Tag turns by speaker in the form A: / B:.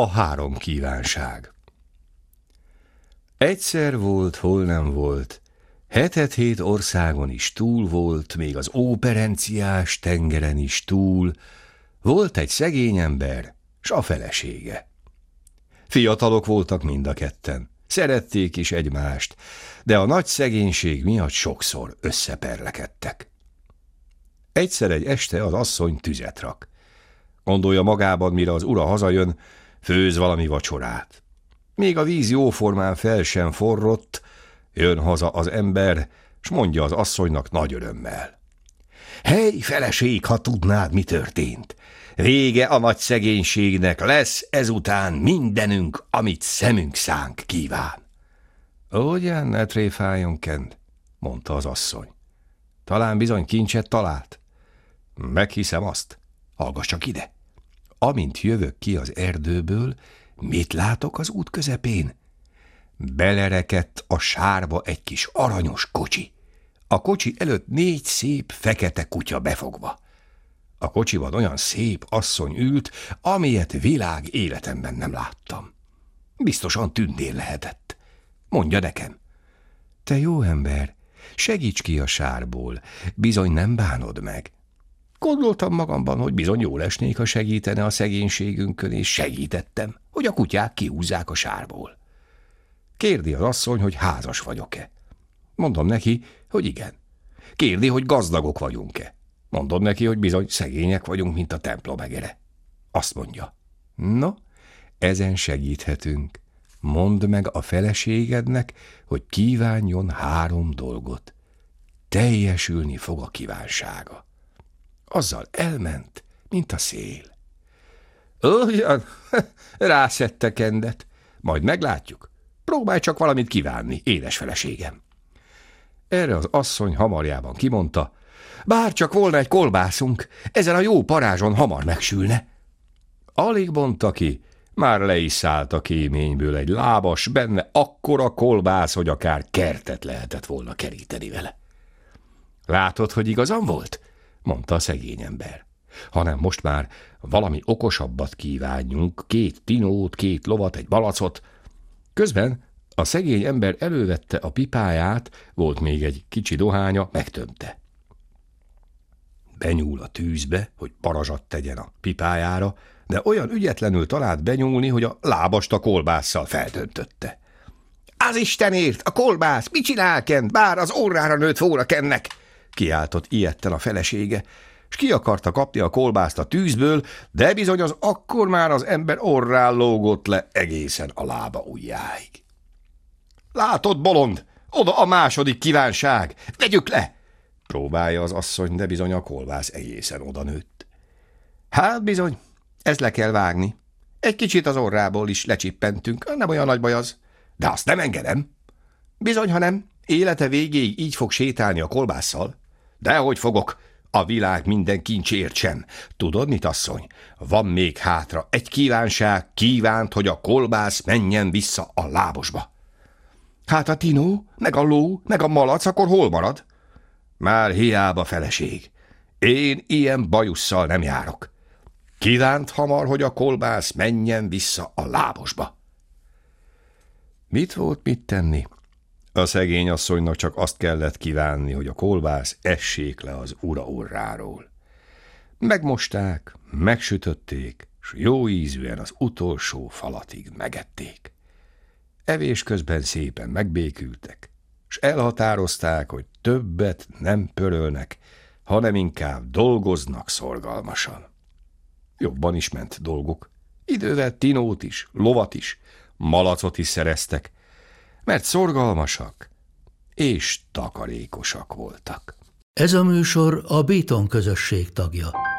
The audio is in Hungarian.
A: A három kívánság Egyszer volt, hol nem volt, hetet hét országon is túl volt, még az óperenciás tengeren is túl, volt egy szegény ember, s a felesége. Fiatalok voltak mind a ketten, szerették is egymást, de a nagy szegénység miatt sokszor összeperlekedtek. Egyszer egy este az asszony tüzet rak. Gondolja magában, mire az ura hazajön, főz valami vacsorát. Még a víz jóformán fel sem forrott, jön haza az ember, s mondja az asszonynak nagy örömmel. Hely, feleség, ha tudnád, mi történt. Vége a nagy szegénységnek, lesz ezután mindenünk, amit szemünk szánk kíván. Ugyan, ne tréfáljon, Kent, mondta az asszony. Talán bizony kincset talált. Meghiszem azt. Hallgass csak ide. Amint jövök ki az erdőből, mit látok az út közepén? Belerekedt a sárba egy kis aranyos kocsi. A kocsi előtt négy szép fekete kutya befogva. A kocsiban olyan szép asszony ült, amilyet világ életemben nem láttam. Biztosan tündér lehetett. Mondja nekem. Te jó ember, segíts ki a sárból, bizony nem bánod meg. Gondoltam magamban, hogy bizony jól esnék, ha segítene a szegénységünkön, és segítettem, hogy a kutyák kiúzzák a sárból. Kérdi az asszony, hogy házas vagyok-e. Mondom neki, hogy igen. Kérdi, hogy gazdagok vagyunk-e. Mondom neki, hogy bizony szegények vagyunk, mint a templom egere. Azt mondja. No, ezen segíthetünk. Mondd meg a feleségednek, hogy kívánjon három dolgot. Teljesülni fog a kívánsága. Azzal elment, mint a szél. Ugyan, rászette kendet. Majd meglátjuk. Próbálj csak valamit kívánni, édes feleségem. Erre az asszony hamarjában kimondta, bár csak volna egy kolbászunk, ezen a jó parázson hamar megsülne. Alig mondta ki, már le is szállt a kéményből egy lábas, benne akkora kolbász, hogy akár kertet lehetett volna keríteni vele. Látod, hogy igazam volt? Mondta a szegény ember. Hanem most már valami okosabbat kívánjunk, két tinót, két lovat, egy balacot. Közben a szegény ember elővette a pipáját, volt még egy kicsi dohánya, megtömte. Benyúl a tűzbe, hogy parazsat tegyen a pipájára, de olyan ügyetlenül talált benyúlni, hogy a lábast a kolbásszal feltöntötte. Az Istenért, a kolbász, mit csinál Kent, bár az órára nőtt volna Kennek? Kiáltott ilyetten a felesége, és ki akarta kapni a kolbászt a tűzből, de bizony az akkor már az ember orrán lógott le egészen a lába ujjáig. Látod, bolond, oda a második kívánság, vegyük le! Próbálja az asszony, de bizony a kolbász egészen oda nőtt. Hát bizony, ez le kell vágni. Egy kicsit az orrából is lecsippentünk, nem olyan nagy baj az, de azt nem engedem. Bizony, ha nem, élete végéig így fog sétálni a kolbásszal. Dehogy fogok, a világ minden kincsért sem. Tudod mit, asszony? Van még hátra egy kívánság, kívánt, hogy a kolbász menjen vissza a lábosba. Hát a tinó, meg a ló, meg a malac, akkor hol marad? Már hiába feleség. Én ilyen bajusszal nem járok. Kívánt hamar, hogy a kolbász menjen vissza a lábosba. Mit volt mit tenni? A szegény asszonynak csak azt kellett kívánni, hogy a kolbász essék le az ura orráról. Megmosták, megsütötték, s jó ízűen az utolsó falatig megették. Evés közben szépen megbékültek, s elhatározták, hogy többet nem pörölnek, hanem inkább dolgoznak szorgalmasan. Jobban is ment dolguk. Idővel tinót is, lovat is, malacot is szereztek, mert szorgalmasak és takarékosak voltak.
B: Ez a műsor a Béton közösség tagja.